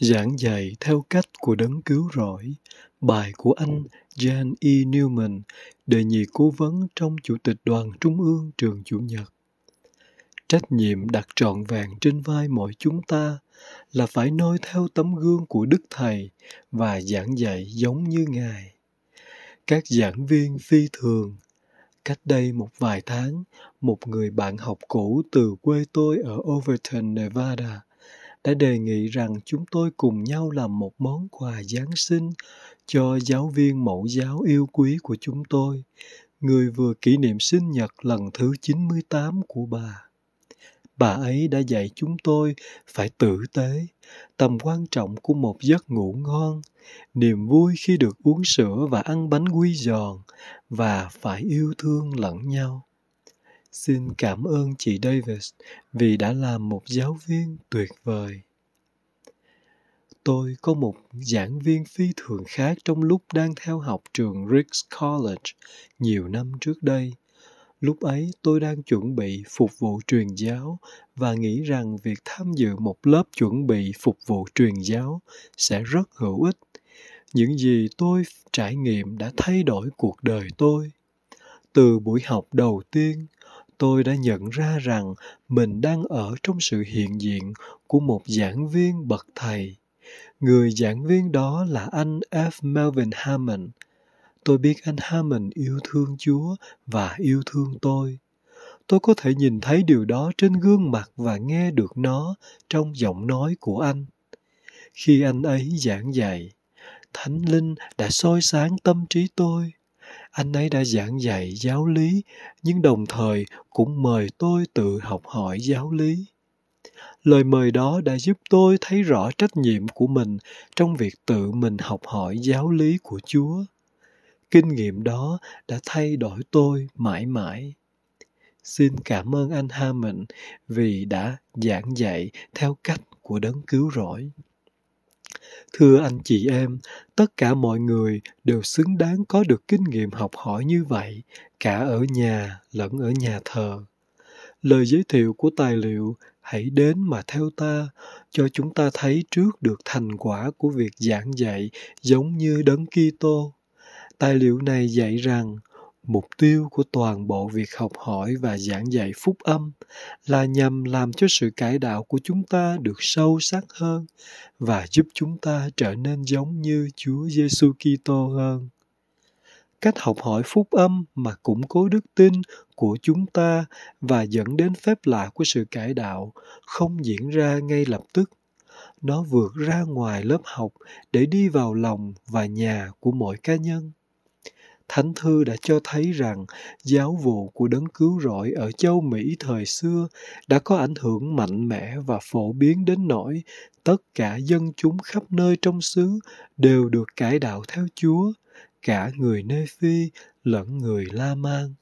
Giảng dạy theo cách của đấng cứu rỗi, bài của anh Jan E. Newman, đề nhị cố vấn trong Chủ tịch Đoàn Trung ương Trường Chủ nhật. Trách nhiệm đặt trọn vẹn trên vai mỗi chúng ta là phải noi theo tấm gương của Đức Thầy và giảng dạy giống như Ngài. Các giảng viên phi thường Cách đây một vài tháng, một người bạn học cũ từ quê tôi ở Overton, Nevada đã đề nghị rằng chúng tôi cùng nhau làm một món quà Giáng sinh cho giáo viên mẫu giáo yêu quý của chúng tôi, người vừa kỷ niệm sinh nhật lần thứ 98 của bà. Bà ấy đã dạy chúng tôi phải tử tế, tầm quan trọng của một giấc ngủ ngon, niềm vui khi được uống sữa và ăn bánh quy giòn và phải yêu thương lẫn nhau. Xin cảm ơn chị Davis vì đã làm một giáo viên tuyệt vời. Tôi có một giảng viên phi thường khác trong lúc đang theo học trường Ricks College nhiều năm trước đây. Lúc ấy tôi đang chuẩn bị phục vụ truyền giáo và nghĩ rằng việc tham dự một lớp chuẩn bị phục vụ truyền giáo sẽ rất hữu ích. Những gì tôi trải nghiệm đã thay đổi cuộc đời tôi. Từ buổi học đầu tiên, tôi đã nhận ra rằng mình đang ở trong sự hiện diện của một giảng viên bậc thầy. Người giảng viên đó là anh f. Melvin hammond. Tôi biết anh hammond yêu thương chúa và yêu thương tôi. Tôi có thể nhìn thấy điều đó trên gương mặt và nghe được nó trong giọng nói của anh. Khi anh ấy giảng dạy, thánh linh đã soi sáng tâm trí tôi anh ấy đã giảng dạy giáo lý, nhưng đồng thời cũng mời tôi tự học hỏi giáo lý. Lời mời đó đã giúp tôi thấy rõ trách nhiệm của mình trong việc tự mình học hỏi giáo lý của chúa. Kinh nghiệm đó đã thay đổi tôi mãi mãi. Xin cảm ơn anh hammond vì đã giảng dạy theo cách của đấng cứu rỗi thưa anh chị em, tất cả mọi người đều xứng đáng có được kinh nghiệm học hỏi như vậy, cả ở nhà lẫn ở nhà thờ lời giới thiệu của tài liệu hãy đến mà theo ta, cho chúng ta thấy trước được thành quả của việc giảng dạy giống như đấng Kitô. Tài liệu này dạy rằng mục tiêu của toàn bộ việc học hỏi và giảng dạy phúc âm là nhằm làm cho sự cải đạo của chúng ta được sâu sắc hơn và giúp chúng ta trở nên giống như Chúa Giêsu Kitô hơn. Cách học hỏi phúc âm mà củng cố đức tin của chúng ta và dẫn đến phép lạ của sự cải đạo không diễn ra ngay lập tức. Nó vượt ra ngoài lớp học để đi vào lòng và nhà của mỗi cá nhân thánh thư đã cho thấy rằng giáo vụ của đấng cứu rỗi ở châu mỹ thời xưa đã có ảnh hưởng mạnh mẽ và phổ biến đến nỗi tất cả dân chúng khắp nơi trong xứ đều được cải đạo theo chúa, cả người Nê Phi lẫn người La Man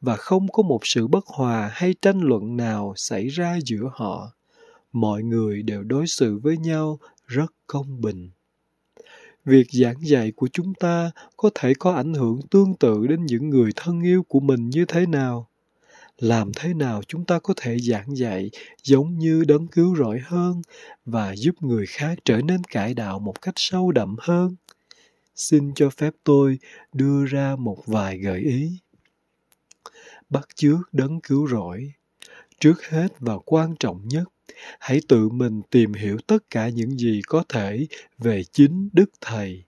và không có một sự bất hòa hay tranh luận nào xảy ra giữa họ. Mọi người đều đối xử với nhau rất công bình. Việc giảng dạy của chúng ta có thể có ảnh hưởng tương tự đến những người thân yêu của mình như thế nào? Làm thế nào chúng ta có thể giảng dạy giống như đấng cứu rỗi hơn và giúp người khác trở nên cải đạo một cách sâu đậm hơn? xin cho phép tôi đưa ra một vài gợi ý bắt chước đấng cứu rỗi trước hết và quan trọng nhất hãy tự mình tìm hiểu tất cả những gì có thể về chính đức thầy.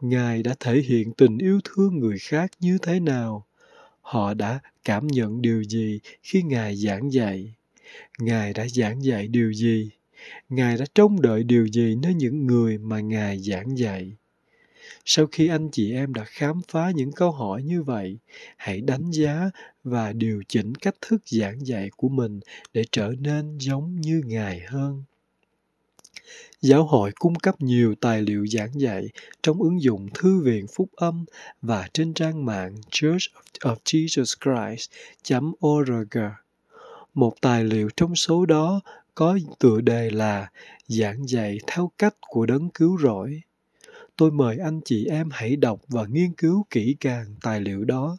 Ngài đã thể hiện tình yêu thương người khác như thế nào? Họ đã cảm nhận điều gì khi ngài giảng dạy? Ngài đã giảng dạy điều gì? Ngài đã trông đợi điều gì nơi những người mà ngài giảng dạy? Sau khi anh chị em đã khám phá những câu hỏi như vậy, hãy đánh giá và điều chỉnh cách thức giảng dạy của mình để trở nên giống như Ngài hơn. Giáo hội cung cấp nhiều tài liệu giảng dạy trong ứng dụng Thư viện Phúc âm và trên trang mạng Church of Jesus Christ.org. Một tài liệu trong số đó có tựa đề là Giảng dạy theo cách của đấng cứu rỗi. Tôi mời anh chị em hãy đọc và nghiên cứu kỹ càng tài liệu đó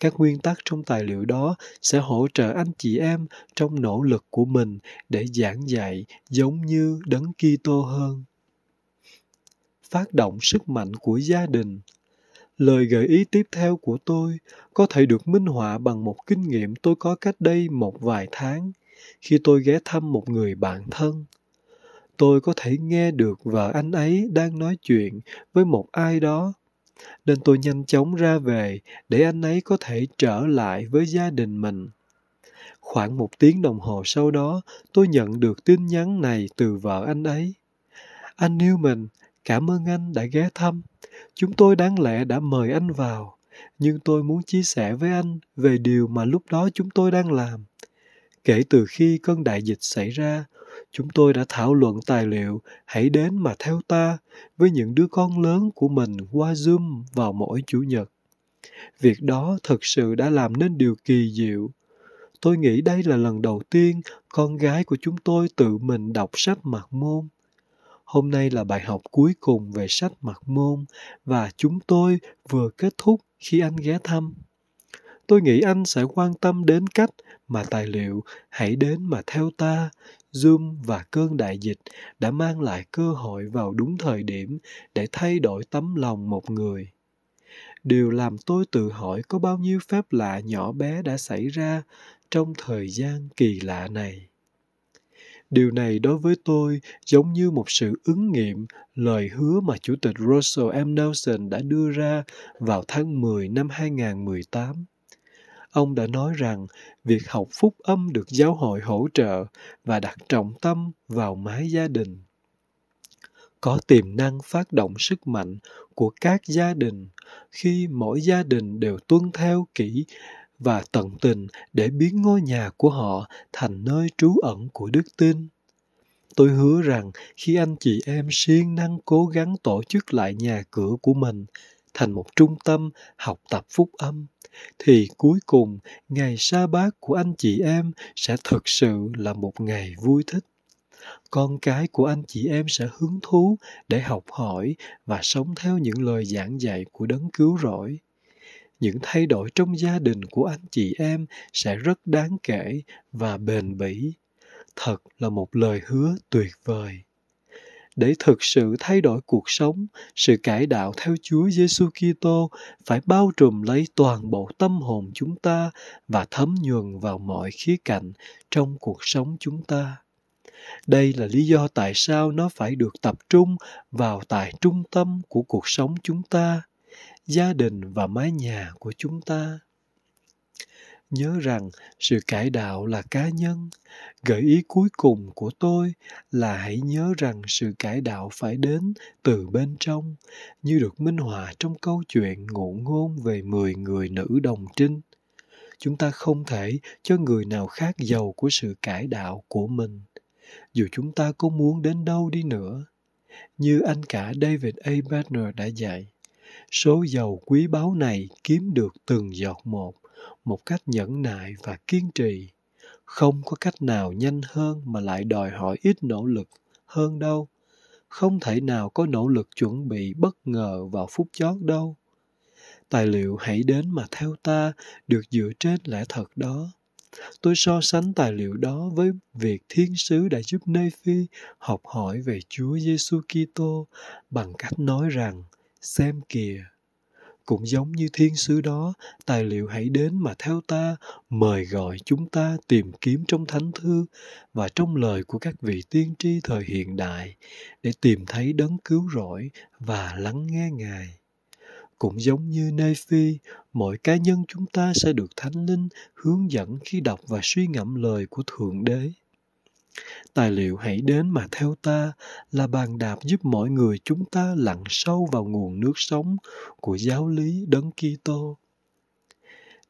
các nguyên tắc trong tài liệu đó sẽ hỗ trợ anh chị em trong nỗ lực của mình để giảng dạy giống như đấng Kitô hơn. Phát động sức mạnh của gia đình. Lời gợi ý tiếp theo của tôi có thể được minh họa bằng một kinh nghiệm tôi có cách đây một vài tháng khi tôi ghé thăm một người bạn thân. Tôi có thể nghe được vợ anh ấy đang nói chuyện với một ai đó nên tôi nhanh chóng ra về để anh ấy có thể trở lại với gia đình mình. Khoảng một tiếng đồng hồ sau đó, tôi nhận được tin nhắn này từ vợ anh ấy. Anh yêu mình, cảm ơn anh đã ghé thăm. Chúng tôi đáng lẽ đã mời anh vào, nhưng tôi muốn chia sẻ với anh về điều mà lúc đó chúng tôi đang làm. Kể từ khi cơn đại dịch xảy ra, chúng tôi đã thảo luận tài liệu hãy đến mà theo ta với những đứa con lớn của mình qua zoom vào mỗi chủ nhật. Việc đó thực sự đã làm nên điều kỳ diệu. Tôi nghĩ đây là lần đầu tiên con gái của chúng tôi tự mình đọc sách mặc môn. Hôm nay là bài học cuối cùng về sách mặc môn và chúng tôi vừa kết thúc khi anh ghé thăm tôi nghĩ anh sẽ quan tâm đến cách mà tài liệu hãy đến mà theo ta Zoom và cơn đại dịch đã mang lại cơ hội vào đúng thời điểm để thay đổi tấm lòng một người. Điều làm tôi tự hỏi có bao nhiêu phép lạ nhỏ bé đã xảy ra trong thời gian kỳ lạ này. Điều này đối với tôi giống như một sự ứng nghiệm lời hứa mà Chủ tịch Russell M. Nelson đã đưa ra vào tháng 10 năm 2018 ông đã nói rằng việc học phúc âm được giáo hội hỗ trợ và đặt trọng tâm vào mái gia đình. Có tiềm năng phát động sức mạnh của các gia đình khi mỗi gia đình đều tuân theo kỹ và tận tình để biến ngôi nhà của họ thành nơi trú ẩn của đức tin. Tôi hứa rằng khi anh chị em siêng năng cố gắng tổ chức lại nhà cửa của mình thành một trung tâm học tập phúc âm, thì cuối cùng ngày sa bát của anh chị em sẽ thực sự là một ngày vui thích. Con cái của anh chị em sẽ hứng thú để học hỏi và sống theo những lời giảng dạy của đấng cứu rỗi. Những thay đổi trong gia đình của anh chị em sẽ rất đáng kể và bền bỉ. Thật là một lời hứa tuyệt vời để thực sự thay đổi cuộc sống, sự cải đạo theo Chúa Giêsu Kitô phải bao trùm lấy toàn bộ tâm hồn chúng ta và thấm nhuần vào mọi khía cạnh trong cuộc sống chúng ta. Đây là lý do tại sao nó phải được tập trung vào tại trung tâm của cuộc sống chúng ta, gia đình và mái nhà của chúng ta nhớ rằng sự cải đạo là cá nhân. Gợi ý cuối cùng của tôi là hãy nhớ rằng sự cải đạo phải đến từ bên trong. Như được minh họa trong câu chuyện ngụ ngôn về 10 người nữ đồng trinh, chúng ta không thể cho người nào khác giàu của sự cải đạo của mình. Dù chúng ta có muốn đến đâu đi nữa, như anh cả david a. Banner đã dạy, số giàu quý báu này kiếm được từng giọt một một cách nhẫn nại và kiên trì. Không có cách nào nhanh hơn mà lại đòi hỏi ít nỗ lực hơn đâu. Không thể nào có nỗ lực chuẩn bị bất ngờ vào phút chót đâu. Tài liệu hãy đến mà theo ta, được dựa trên lẽ thật đó. Tôi so sánh tài liệu đó với việc thiên sứ đã giúp Nephi học hỏi về Chúa Giêsu Kitô bằng cách nói rằng, xem kìa cũng giống như thiên sứ đó tài liệu hãy đến mà theo ta mời gọi chúng ta tìm kiếm trong thánh thư và trong lời của các vị tiên tri thời hiện đại để tìm thấy đấng cứu rỗi và lắng nghe ngài cũng giống như Nephi, mỗi cá nhân chúng ta sẽ được Thánh Linh hướng dẫn khi đọc và suy ngẫm lời của Thượng Đế. Tài liệu hãy đến mà theo ta là bàn đạp giúp mọi người chúng ta lặn sâu vào nguồn nước sống của giáo lý đấng Kitô.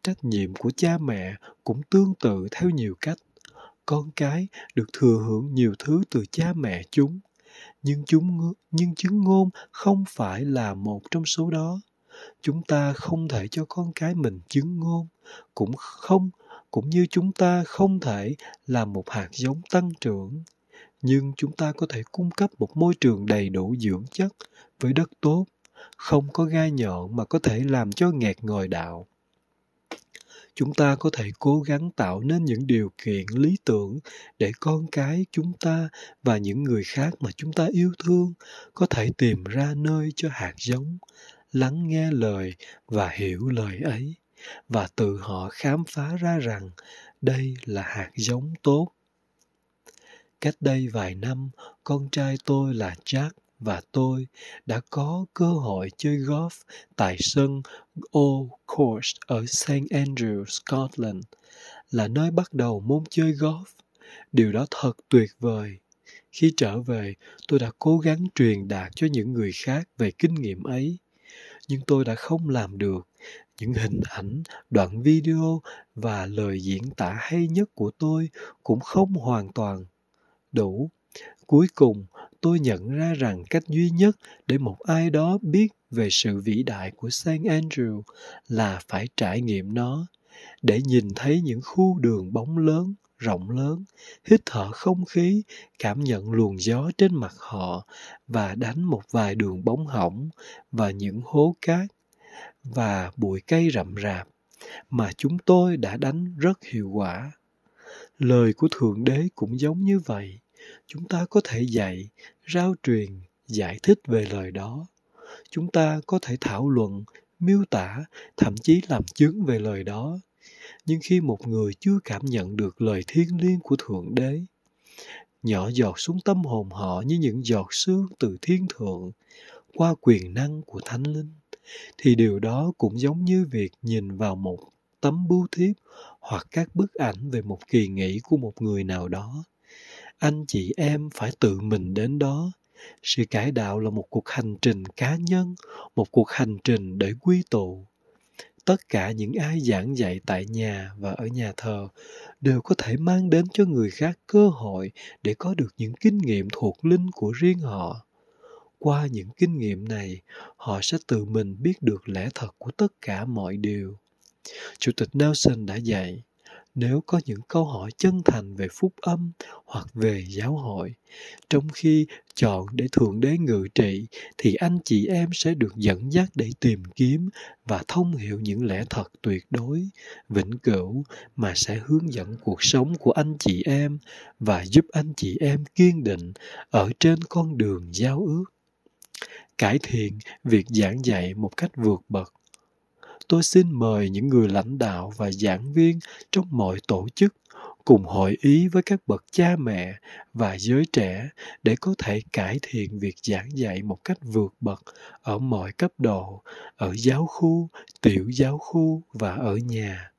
trách nhiệm của cha mẹ cũng tương tự theo nhiều cách con cái được thừa hưởng nhiều thứ từ cha mẹ chúng, nhưng chúng nhưng chứng ngôn không phải là một trong số đó chúng ta không thể cho con cái mình chứng ngôn, cũng không cũng như chúng ta không thể là một hạt giống tăng trưởng, nhưng chúng ta có thể cung cấp một môi trường đầy đủ dưỡng chất với đất tốt, không có gai nhọn mà có thể làm cho nghẹt ngòi đạo. Chúng ta có thể cố gắng tạo nên những điều kiện lý tưởng để con cái chúng ta và những người khác mà chúng ta yêu thương có thể tìm ra nơi cho hạt giống, lắng nghe lời và hiểu lời ấy và tự họ khám phá ra rằng đây là hạt giống tốt cách đây vài năm con trai tôi là jack và tôi đã có cơ hội chơi golf tại sân Old Course ở St. Andrews, Scotland, là nơi bắt đầu môn chơi golf. Điều đó thật tuyệt vời. Khi trở về, tôi đã cố gắng truyền đạt cho những người khác về kinh nghiệm ấy. Nhưng tôi đã không làm được. Những hình ảnh, đoạn video và lời diễn tả hay nhất của tôi cũng không hoàn toàn đủ. Cuối cùng, tôi nhận ra rằng cách duy nhất để một ai đó biết về sự vĩ đại của Saint Andrew là phải trải nghiệm nó, để nhìn thấy những khu đường bóng lớn, rộng lớn, hít thở không khí, cảm nhận luồng gió trên mặt họ và đánh một vài đường bóng hỏng và những hố cát và bụi cây rậm rạp mà chúng tôi đã đánh rất hiệu quả. Lời của Thượng Đế cũng giống như vậy, chúng ta có thể dạy, rao truyền, giải thích về lời đó. Chúng ta có thể thảo luận, miêu tả, thậm chí làm chứng về lời đó. Nhưng khi một người chưa cảm nhận được lời thiêng liêng của thượng đế, nhỏ giọt xuống tâm hồn họ như những giọt sương từ thiên thượng qua quyền năng của thánh linh thì điều đó cũng giống như việc nhìn vào một tấm bưu thiếp hoặc các bức ảnh về một kỳ nghỉ của một người nào đó. Anh chị em phải tự mình đến đó. Sự cải đạo là một cuộc hành trình cá nhân, một cuộc hành trình để quy tụ. Tất cả những ai giảng dạy tại nhà và ở nhà thờ đều có thể mang đến cho người khác cơ hội để có được những kinh nghiệm thuộc linh của riêng họ qua những kinh nghiệm này, họ sẽ tự mình biết được lẽ thật của tất cả mọi điều. Chủ tịch nelson đã dạy, nếu có những câu hỏi chân thành về phúc âm hoặc về giáo hội, trong khi chọn để thượng đế ngự trị, thì anh chị em sẽ được dẫn dắt để tìm kiếm và thông hiểu những lẽ thật tuyệt đối, vĩnh cửu mà sẽ hướng dẫn cuộc sống của anh chị em và giúp anh chị em kiên định ở trên con đường giao ước cải thiện việc giảng dạy một cách vượt bậc. Tôi xin mời những người lãnh đạo và giảng viên trong mọi tổ chức cùng hội ý với các bậc cha mẹ và giới trẻ để có thể cải thiện việc giảng dạy một cách vượt bậc ở mọi cấp độ, ở giáo khu, tiểu giáo khu và ở nhà.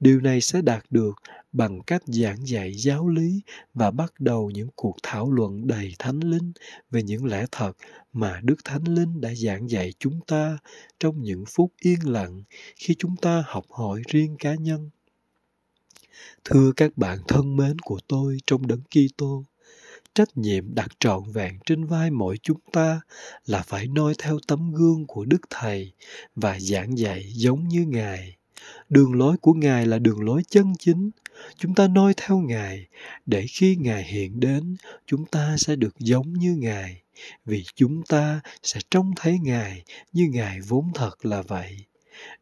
Điều này sẽ đạt được bằng cách giảng dạy giáo lý và bắt đầu những cuộc thảo luận đầy thánh linh về những lẽ thật mà đức thánh linh đã giảng dạy chúng ta trong những phút yên lặng khi chúng ta học hỏi riêng cá nhân. Thưa các bạn thân mến của tôi trong đấng Kitô, trách nhiệm đặt trọn vẹn trên vai mỗi chúng ta là phải noi theo tấm gương của đức thầy và giảng dạy giống như ngài. Đường lối của ngài là đường lối chân chính chúng ta noi theo ngài, để khi ngài hiện đến, chúng ta sẽ được giống như ngài, vì chúng ta sẽ trông thấy ngài như ngài vốn thật là vậy.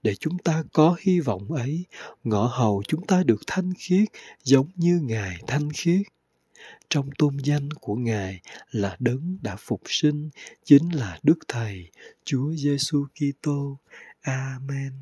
Để chúng ta có hy vọng ấy, ngõ hầu chúng ta được thanh khiết giống như ngài thanh khiết. Trong tôn danh của ngài là đấng đã phục sinh, chính là đức thầy, chúa giêsu kitô. Amen.